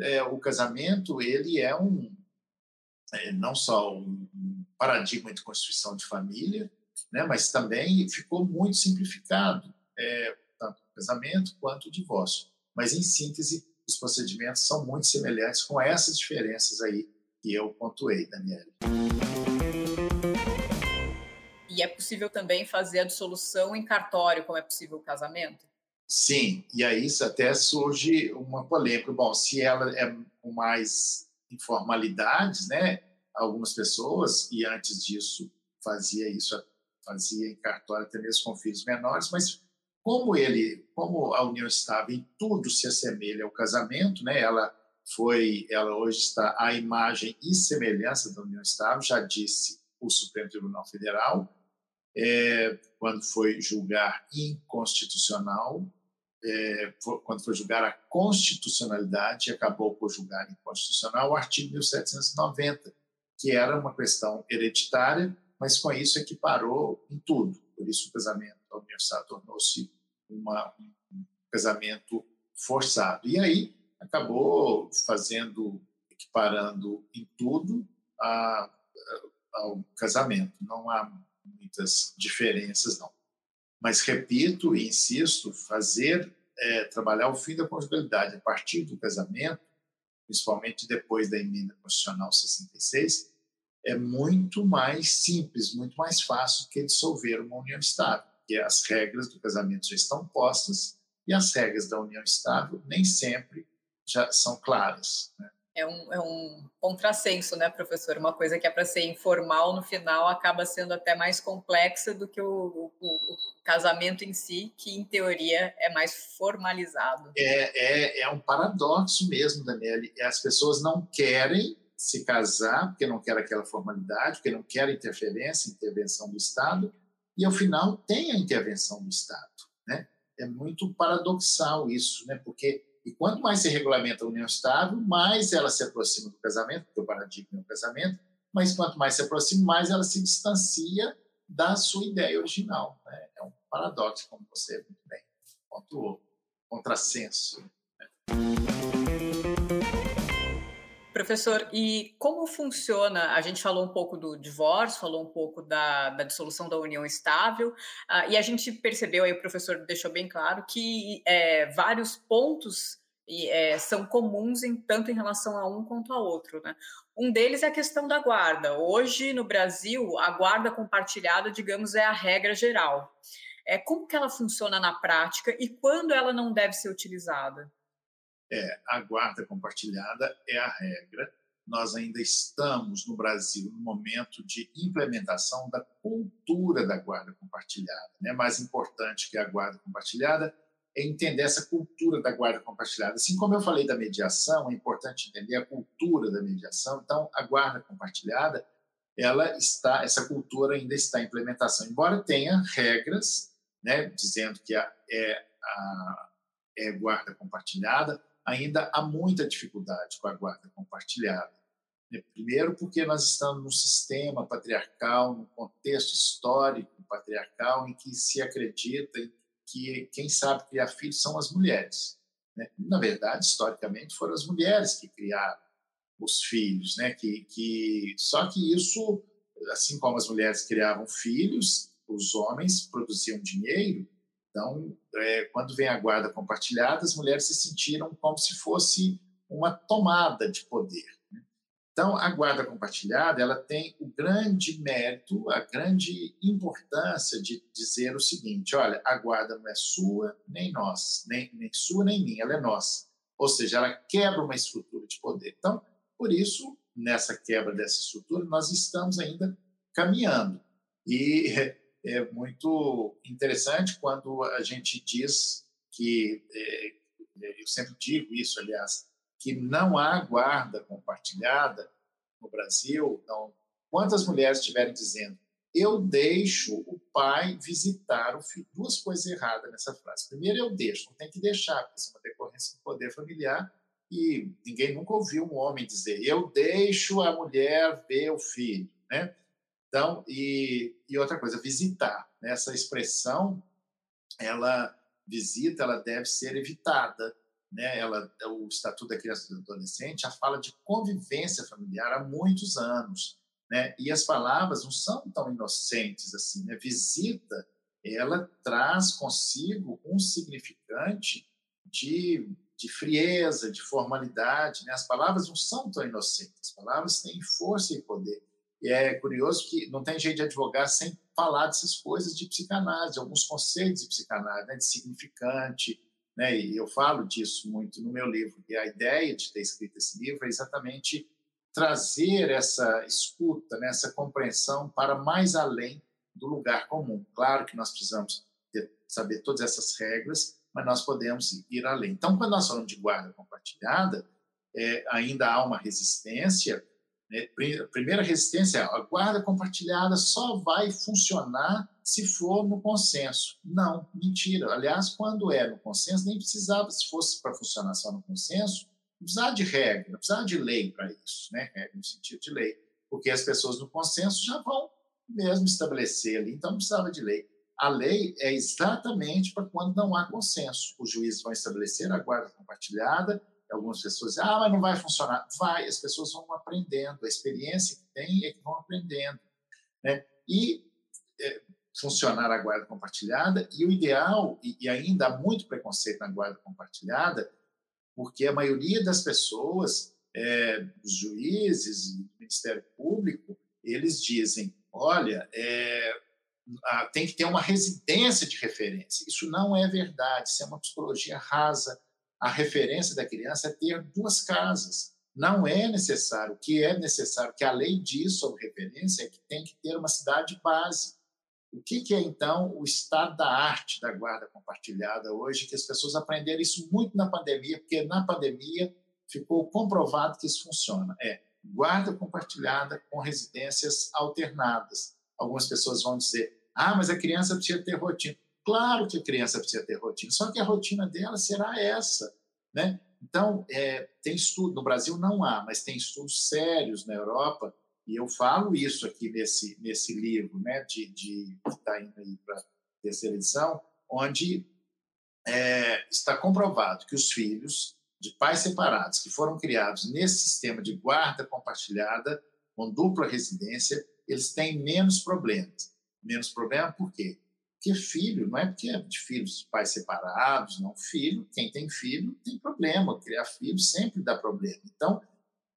É, o casamento ele é um é, não só um paradigma de constituição de família, né, mas também ficou muito simplificado, é, tanto o casamento quanto o divórcio. Mas em síntese, os procedimentos são muito semelhantes com essas diferenças aí que eu pontuei, Daniela. E é possível também fazer a dissolução em cartório, como é possível o casamento? Sim, e aí isso até surge uma polêmica. Bom, se ela é com mais informalidades, né? Algumas pessoas, e antes disso fazia isso, fazia em cartório até mesmo com filhos menores, mas como ele, como a união estável em tudo se assemelha ao casamento, né? Ela foi, ela hoje está à imagem e semelhança da união estável, já disse o Supremo Tribunal Federal, é, quando foi julgar inconstitucional, é, quando foi julgar a constitucionalidade, acabou por julgar inconstitucional o artigo 1790, que era uma questão hereditária, mas com isso equiparou em tudo. Por isso o casamento da universidade tornou-se um casamento forçado. E aí acabou fazendo, equiparando em tudo a, a, ao casamento. Não há muitas diferenças, não. Mas repito e insisto, fazer, é, trabalhar o fim da conjugalidade a partir do casamento, principalmente depois da emenda constitucional 66, é muito mais simples, muito mais fácil que dissolver uma união estável, porque as regras do casamento já estão postas e as regras da união estável nem sempre já são claras. Né? É um, é um contrassenso, né, professor? Uma coisa que é para ser informal, no final acaba sendo até mais complexa do que o, o, o, casamento em si, que em teoria é mais formalizado. É, é, é um paradoxo mesmo, Daniele. As pessoas não querem se casar porque não querem aquela formalidade, porque não querem interferência, intervenção do Estado, e ao final tem a intervenção do Estado. Né? É muito paradoxal isso, né? porque e quanto mais se regulamenta a união estável, mais ela se aproxima do casamento, porque o paradigma é casamento, mas quanto mais se aproxima, mais ela se distancia da sua ideia original. Né? É um paradoxo, como você muito bem pontuou, contrassenso. Né? Professor, e como funciona? A gente falou um pouco do divórcio, falou um pouco da, da dissolução da união estável, uh, e a gente percebeu, aí o professor deixou bem claro, que é, vários pontos é, são comuns em, tanto em relação a um quanto a outro. Né? Um deles é a questão da guarda. Hoje, no Brasil, a guarda compartilhada, digamos, é a regra geral. É, como que ela funciona na prática e quando ela não deve ser utilizada? É, a guarda compartilhada é a regra. Nós ainda estamos no Brasil no momento de implementação da cultura da guarda compartilhada. Né? Mais importante que a guarda compartilhada é entender essa cultura da guarda compartilhada. Assim como eu falei da mediação, é importante entender a cultura da mediação. Então, a guarda compartilhada, ela está, essa cultura ainda está em implementação, embora tenha regras, né, dizendo que é a é guarda compartilhada, ainda há muita dificuldade com a guarda compartilhada. Né? Primeiro, porque nós estamos num sistema patriarcal, num contexto histórico patriarcal, em que se acredita que quem sabe criar filhos são as mulheres. Né? Na verdade, historicamente, foram as mulheres que criaram os filhos, né? Que, que só que isso, assim como as mulheres criavam filhos, os homens produziam dinheiro então, é, quando vem a guarda compartilhada, as mulheres se sentiram como se fosse uma tomada de poder. Né? Então, a guarda compartilhada ela tem o grande mérito, a grande importância de dizer o seguinte: olha, a guarda não é sua nem nossa, nem, nem sua nem minha, ela é nossa. Ou seja, ela quebra uma estrutura de poder. Então, por isso, nessa quebra dessa estrutura, nós estamos ainda caminhando. E é muito interessante quando a gente diz que, é, é, eu sempre digo isso, aliás, que não há guarda compartilhada no Brasil. Então, quantas mulheres estiverem dizendo eu deixo o pai visitar o filho? Duas coisas erradas nessa frase. Primeiro, eu deixo, não tem que deixar, porque isso é uma decorrência do poder familiar e ninguém nunca ouviu um homem dizer eu deixo a mulher ver o filho, né? Então, e, e outra coisa, visitar. Né? Essa expressão, ela visita, ela deve ser evitada. Né? Ela, o Estatuto da Criança e do Adolescente já fala de convivência familiar há muitos anos. Né? E as palavras não são tão inocentes assim. Né? Visita, ela traz consigo um significante de, de frieza, de formalidade. Né? As palavras não são tão inocentes. As palavras têm força e poder. E é curioso que não tem jeito de advogar sem falar dessas coisas de psicanálise, alguns conceitos de psicanálise, né, de significante, né, e eu falo disso muito no meu livro. E a ideia de ter escrito esse livro é exatamente trazer essa escuta, né, essa compreensão para mais além do lugar comum. Claro que nós precisamos ter, saber todas essas regras, mas nós podemos ir além. Então, quando nós falamos de guarda compartilhada, é, ainda há uma resistência né? Primeira resistência é a guarda compartilhada só vai funcionar se for no consenso. Não, mentira. Aliás, quando é no consenso, nem precisava, se fosse para funcionar só no consenso, não precisava de regra, não precisava de lei para isso, né? regra no sentido de lei, porque as pessoas no consenso já vão mesmo estabelecer ali, então não precisava de lei. A lei é exatamente para quando não há consenso. Os juízes vão estabelecer a guarda compartilhada, algumas pessoas dizem, ah, mas não vai funcionar. Vai, as pessoas vão aprendendo, a experiência que tem é que vão aprendendo. Né? E é, funcionar a guarda compartilhada, e o ideal, e, e ainda há muito preconceito na guarda compartilhada, porque a maioria das pessoas, é, os juízes, o Ministério Público, eles dizem, olha, é, tem que ter uma residência de referência. Isso não é verdade, isso é uma psicologia rasa, a referência da criança é ter duas casas. não é necessário. O que é necessário, que a lei diz sobre referência, é que tem que ter uma cidade base. O que, que é, então, o estado da arte da guarda compartilhada hoje, que as pessoas aprenderam isso muito na pandemia, porque na pandemia ficou comprovado que isso funciona. É guarda compartilhada com residências alternadas. Algumas pessoas vão dizer, ah, mas a criança precisa ter rotina. Claro que a criança precisa ter rotina, só que a rotina dela será essa. Né? Então, é, tem estudo, no Brasil não há, mas tem estudos sérios na Europa, e eu falo isso aqui nesse, nesse livro, né, de, de, que está indo aí para a terceira edição, onde é, está comprovado que os filhos de pais separados que foram criados nesse sistema de guarda compartilhada, com dupla residência, eles têm menos problemas. Menos problema por quê? Porque filho, não é porque é de filhos pais separados, não. Filho, quem tem filho tem problema. Criar filho sempre dá problema. Então,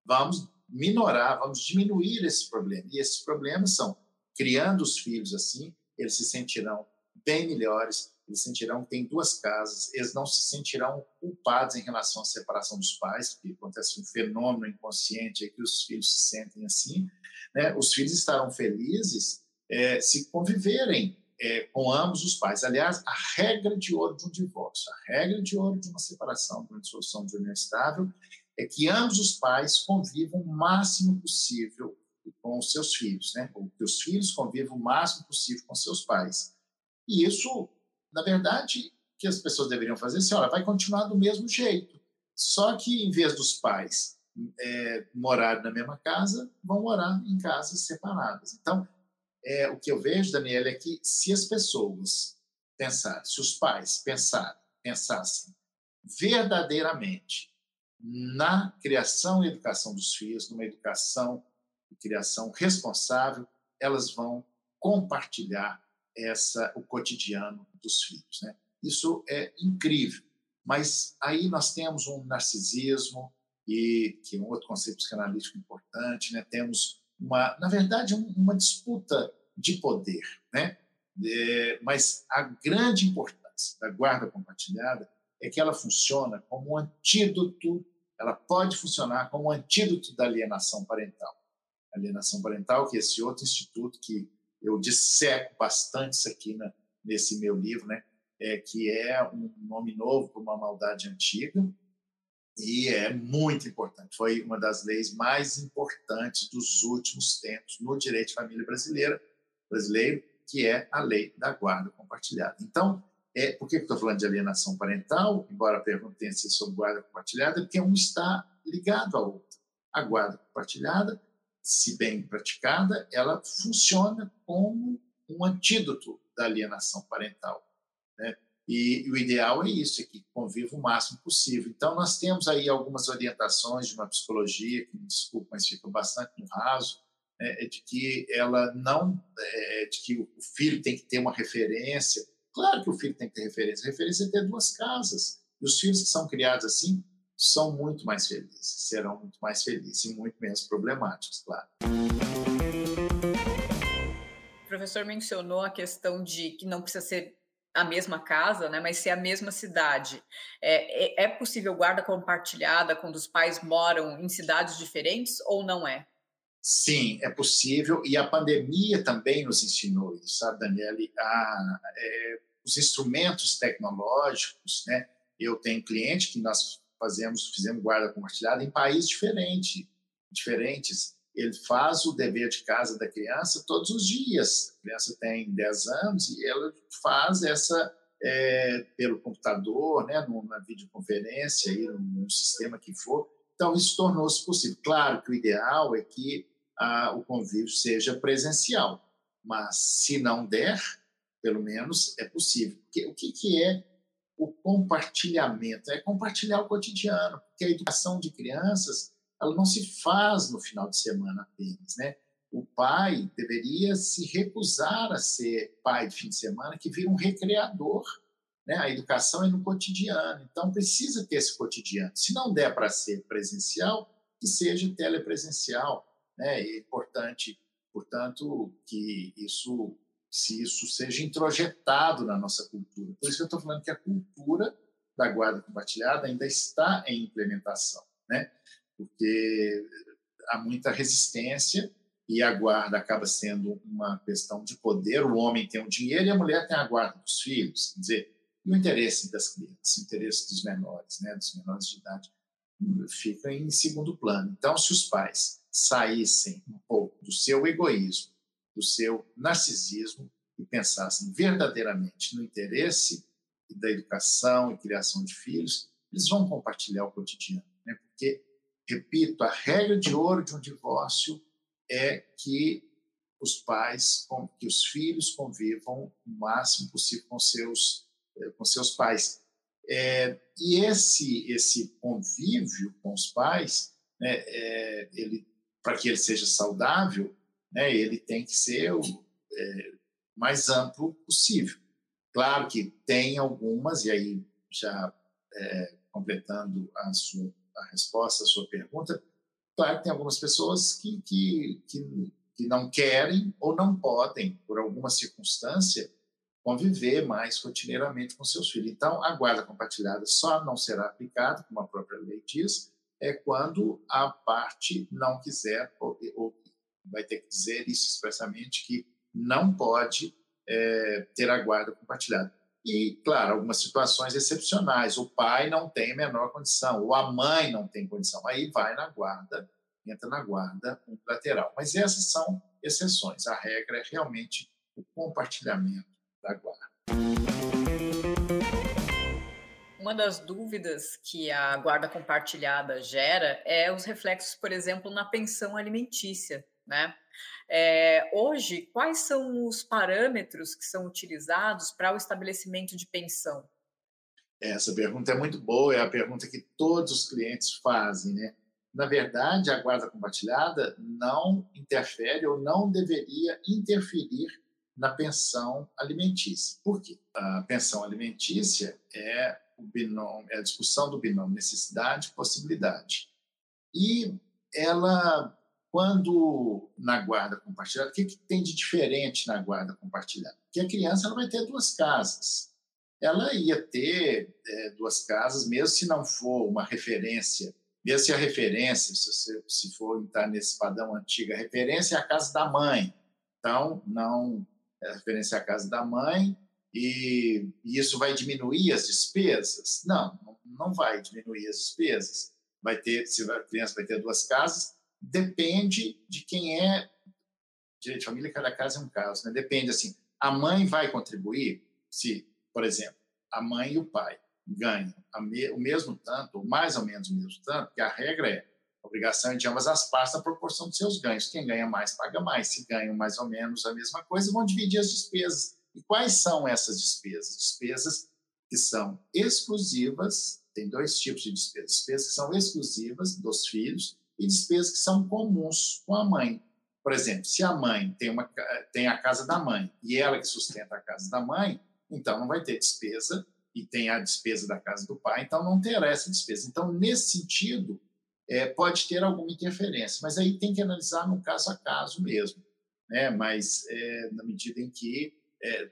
vamos minorar, vamos diminuir esse problema. E esses problemas são, criando os filhos assim, eles se sentirão bem melhores, eles sentirão que tem duas casas, eles não se sentirão culpados em relação à separação dos pais, porque acontece um fenômeno inconsciente é que os filhos se sentem assim. Né? Os filhos estarão felizes é, se conviverem é, com ambos os pais. Aliás, a regra de ouro de um divórcio, a regra de ouro de uma separação, de uma dissolução de união estável, é que ambos os pais convivam o máximo possível com os seus filhos, né? Ou que os filhos convivam o máximo possível com seus pais. E isso, na verdade, que as pessoas deveriam fazer, assim, olha, vai continuar do mesmo jeito. Só que em vez dos pais é, morarem na mesma casa, vão morar em casas separadas. Então, é, o que eu vejo, Daniela, é que se as pessoas pensarem, se os pais pensarem, pensassem verdadeiramente na criação e educação dos filhos, numa educação e criação responsável, elas vão compartilhar essa o cotidiano dos filhos, né? Isso é incrível. Mas aí nós temos um narcisismo e que é um outro conceito psicanalítico importante, né? Temos uma, na verdade, uma disputa de poder, né? É, mas a grande importância da guarda compartilhada é que ela funciona como um antídoto, ela pode funcionar como um antídoto da alienação parental. Alienação parental, que é esse outro instituto que eu disseco bastante isso aqui na, nesse meu livro, né? É, que é um nome novo para uma maldade antiga, e é muito importante. Foi uma das leis mais importantes dos últimos tempos no direito de família brasileira, brasileiro, que é a lei da guarda compartilhada. Então, é, por que estou falando de alienação parental, embora a pergunta tenha sido sobre guarda compartilhada? Porque um está ligado ao outro. A guarda compartilhada, se bem praticada, ela funciona como um antídoto da alienação parental. Né? E, e, o ideal é isso, é que conviva o máximo possível. Então, nós temos aí algumas orientações de uma psicologia, que me desculpa, mas fica bastante no raso, é de que ela não, é, de que o filho tem que ter uma referência. Claro que o filho tem que ter referência. Referência é ter duas casas. E os filhos que são criados assim são muito mais felizes, serão muito mais felizes e muito menos problemáticos, claro. O professor mencionou a questão de que não precisa ser a mesma casa, né, mas ser a mesma cidade. É, é, é possível guarda compartilhada quando os pais moram em cidades diferentes ou não é? Sim, é possível, e a pandemia também nos ensinou isso, sabe, Daniele? A, é, os instrumentos tecnológicos, né? Eu tenho cliente que nós fazemos, fizemos guarda compartilhada em países diferentes, diferentes. Ele faz o dever de casa da criança todos os dias. A criança tem 10 anos e ela faz essa é, pelo computador, né, numa videoconferência, aí, num sistema que for. Então, isso tornou-se possível. Claro que o ideal é que a, o convívio seja presencial. Mas, se não der, pelo menos é possível. Porque, o que, que é o compartilhamento? É compartilhar o cotidiano, porque a educação de crianças ela não se faz no final de semana apenas. Né? O pai deveria se recusar a ser pai de fim de semana, que vira um recreador. Né? A educação é no cotidiano, então precisa ter esse cotidiano. Se não der para ser presencial, que seja telepresencial né? É importante, portanto, que isso, se isso seja introjetado na nossa cultura. Por isso que eu estou falando que a cultura da guarda compartilhada ainda está em implementação, né? porque há muita resistência e a guarda acaba sendo uma questão de poder. O homem tem o dinheiro e a mulher tem a guarda dos filhos. Quer dizer, e o interesse das crianças, o interesse dos menores, né, dos menores de idade, fica em segundo plano. Então, se os pais saíssem um pouco do seu egoísmo, do seu narcisismo e pensassem verdadeiramente no interesse da educação e criação de filhos, eles vão compartilhar o cotidiano. Né? Porque, repito, a regra de ouro de um divórcio é que os pais, que os filhos convivam o máximo possível com seus, com seus pais. É, e esse esse convívio com os pais, né, é, ele para que ele seja saudável, né, ele tem que ser o é, mais amplo possível. Claro que tem algumas e aí já é, completando a sua a resposta à sua pergunta, claro que tem algumas pessoas que, que, que, que não querem ou não podem, por alguma circunstância, conviver mais rotineiramente com seus filhos. Então, a guarda compartilhada só não será aplicada, como a própria lei diz, é quando a parte não quiser, ou, ou vai ter que dizer isso expressamente, que não pode é, ter a guarda compartilhada. E, claro, algumas situações excepcionais. O pai não tem a menor condição, ou a mãe não tem condição. Aí vai na guarda, entra na guarda unilateral. Mas essas são exceções. A regra é realmente o compartilhamento da guarda. Uma das dúvidas que a guarda compartilhada gera é os reflexos, por exemplo, na pensão alimentícia, né? É, hoje, quais são os parâmetros que são utilizados para o estabelecimento de pensão? Essa pergunta é muito boa, é a pergunta que todos os clientes fazem, né? Na verdade, a guarda compartilhada não interfere ou não deveria interferir na pensão alimentícia. Por quê? A pensão alimentícia é, binômio, é a discussão do binômio necessidade possibilidade. E ela quando na guarda compartilhada, o que, que tem de diferente na guarda compartilhada? Que a criança ela vai ter duas casas. Ela ia ter é, duas casas, mesmo se não for uma referência, mesmo se a referência, se, você, se for entrar nesse padrão antigo, a referência é a casa da mãe. Então, não é referência à casa da mãe, e, e isso vai diminuir as despesas? Não, não vai diminuir as despesas. Vai ter, se a criança vai ter duas casas, depende de quem é. Direito de família, cada caso é um caso, né? Depende, assim, a mãe vai contribuir se, por exemplo, a mãe e o pai ganham me, o mesmo tanto, ou mais ou menos o mesmo tanto, que a regra é obrigação de ambas as partes na proporção dos seus ganhos. Quem ganha mais, paga mais. Se ganham mais ou menos a mesma coisa, vão dividir as despesas. E quais são essas despesas? Despesas que são exclusivas, tem dois tipos de despesas. Despesas que são exclusivas dos filhos e despesas que são comuns com a mãe. Por exemplo, se a mãe tem, uma, tem a casa da mãe e ela que sustenta a casa da mãe, então não vai ter despesa e tem a despesa da casa do pai, então não terá essa despesa. Então, nesse sentido, é, pode ter alguma interferência, mas aí tem que analisar no caso a caso mesmo. Né? Mas, é, na medida em que, é,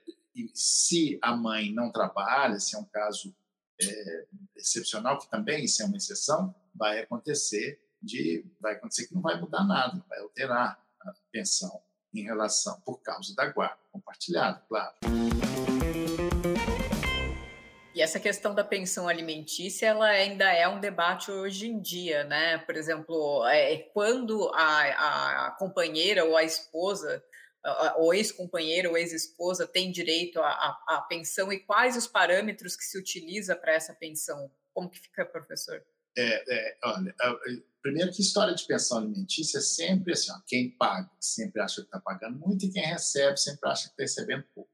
se a mãe não trabalha, se é um caso é, excepcional, que também isso é uma exceção, vai acontecer de vai acontecer que não vai mudar nada, vai alterar a pensão em relação por causa da guarda compartilhada, claro. E essa questão da pensão alimentícia, ela ainda é um debate hoje em dia, né? Por exemplo, é, quando a, a companheira ou a esposa, ou ex-companheira ou ex-esposa tem direito à pensão e quais os parâmetros que se utiliza para essa pensão? Como que fica, professor? É, é, olha, Primeiro que história de pensão alimentícia é sempre assim, ó, quem paga sempre acha que está pagando muito e quem recebe sempre acha que está recebendo pouco.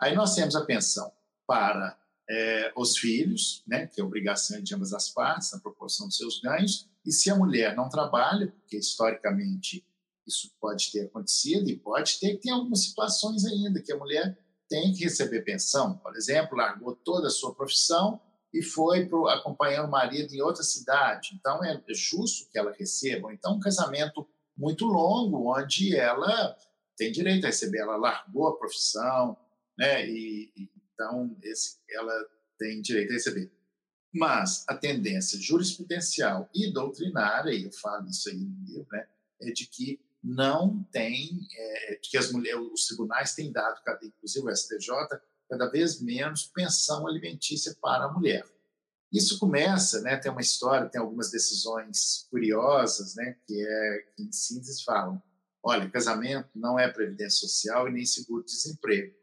Aí nós temos a pensão para é, os filhos, né, que é obrigação de ambas as partes, na proporção dos seus ganhos, e se a mulher não trabalha, porque historicamente isso pode ter acontecido e pode ter, tem algumas situações ainda que a mulher tem que receber pensão, por exemplo, largou toda a sua profissão e foi pro, acompanhando o marido em outra cidade. Então, é justo que ela receba. Então, um casamento muito longo, onde ela tem direito a receber. Ela largou a profissão, né? E então esse, ela tem direito a receber. Mas a tendência jurisprudencial e doutrinária, e eu falo isso aí no livro, né, é de que não tem, é, que as mulheres, os tribunais têm dado, inclusive o STJ, cada vez menos pensão alimentícia para a mulher. Isso começa, né, tem uma história, tem algumas decisões curiosas, né, que é que em síntese falam, olha, casamento não é previdência social e nem seguro-desemprego.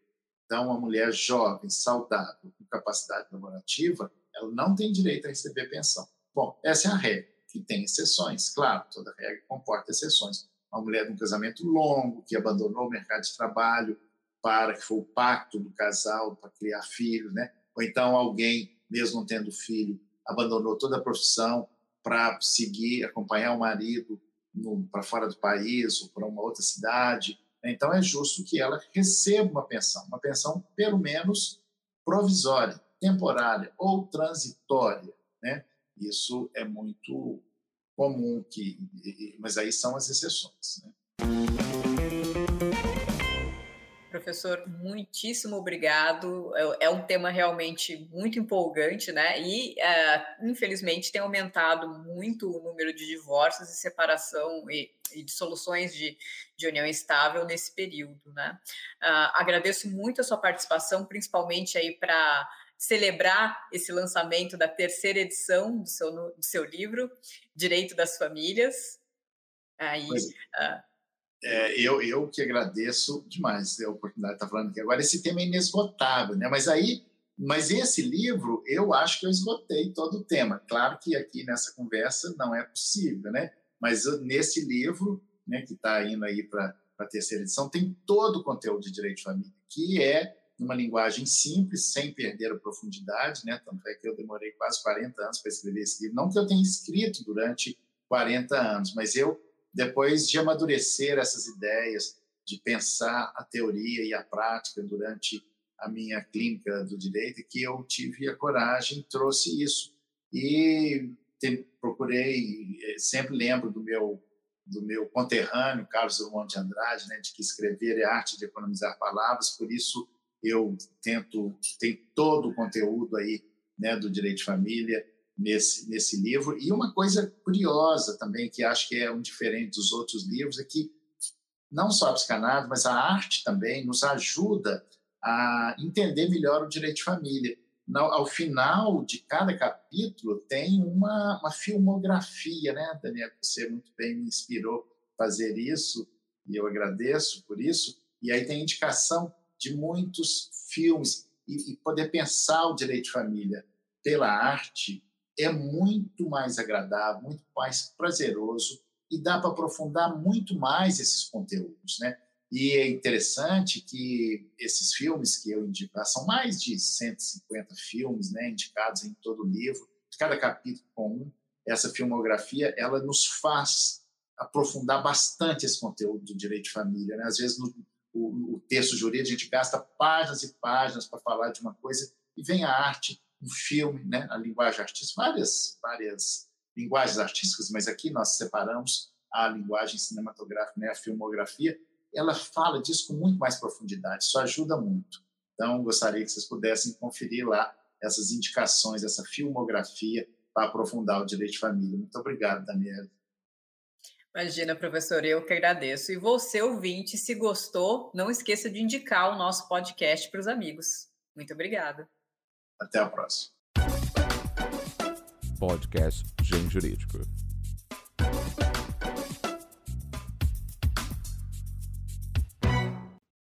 Então, uma mulher jovem, saudável, com capacidade laborativa, ela não tem direito a receber pensão. Bom, essa é a regra, que tem exceções, claro, toda regra comporta exceções. Uma mulher de um casamento longo, que abandonou o mercado de trabalho para, que foi o pacto do casal para criar filhos, né? ou então alguém, mesmo não tendo filho, abandonou toda a profissão para seguir, acompanhar o marido para fora do país ou para uma outra cidade. Então, é justo que ela receba uma pensão, uma pensão pelo menos provisória, temporária ou transitória. Né? Isso é muito comum, que, mas aí são as exceções. Né? Professor, muitíssimo obrigado. É, é um tema realmente muito empolgante, né? E, uh, infelizmente, tem aumentado muito o número de divórcios e separação e, e de soluções de, de união estável nesse período, né? Uh, agradeço muito a sua participação, principalmente aí para celebrar esse lançamento da terceira edição do seu, do seu livro, Direito das Famílias. Aí, uh, é, eu, eu que agradeço demais a oportunidade de estar falando aqui. Agora, esse tema é inesgotável, né? Mas aí, mas esse livro, eu acho que eu esgotei todo o tema. Claro que aqui nessa conversa não é possível, né? Mas nesse livro, né, que está indo aí para a terceira edição, tem todo o conteúdo de direito de família, que é numa linguagem simples, sem perder a profundidade, né? Tanto é que eu demorei quase 40 anos para escrever esse livro. Não que eu tenha escrito durante 40 anos, mas eu depois de amadurecer essas ideias, de pensar a teoria e a prática durante a minha clínica do direito, que eu tive a coragem, trouxe isso. E procurei, eh, sempre lembro do meu do meu conterrâneo, Carlos Drummond de Andrade, né, de que escrever é arte de economizar palavras, por isso eu tento, tem todo o conteúdo aí né, do direito de família, nesse, nesse livro. E uma coisa curiosa também, que acho que é um diferente dos outros livros, é que não só a psicanálise, mas a arte também nos ajuda a entender melhor o direito de família. ao final de cada capítulo tem uma, uma filmografia, né, Daniel? Você muito bem me inspirou a fazer isso e eu agradeço por isso. E aí tem indicação de muitos filmes e, e poder pensar o direito de família pela arte é muito mais agradável, muito mais prazeroso e dá para aprofundar muito mais esses conteúdos, né? E é interessante que esses filmes que eu indico, são mais de 150 filmes, né, indicados em todo o livro, cada capítulo com um. Essa filmografia, ela nos faz aprofundar bastante esse conteúdo do direito de família, né? Às vezes no o, o texto jurídico a gente gasta páginas e páginas para falar de uma coisa e vem a arte um filme, né, a linguagem artística, várias, várias linguagens artísticas, mas aqui nós separamos a linguagem cinematográfica, né, a filmografia, ela fala disso com muito mais profundidade, isso ajuda muito. Então, gostaria que vocês pudessem conferir lá essas indicações, essa filmografia para aprofundar o direito de família. Muito obrigado, Daniela. Imagina, professor, eu que agradeço. E você, ouvinte, se gostou, não esqueça de indicar o nosso podcast para os amigos. Muito obrigada. Até a próxima. Podcast Gen Jurídico.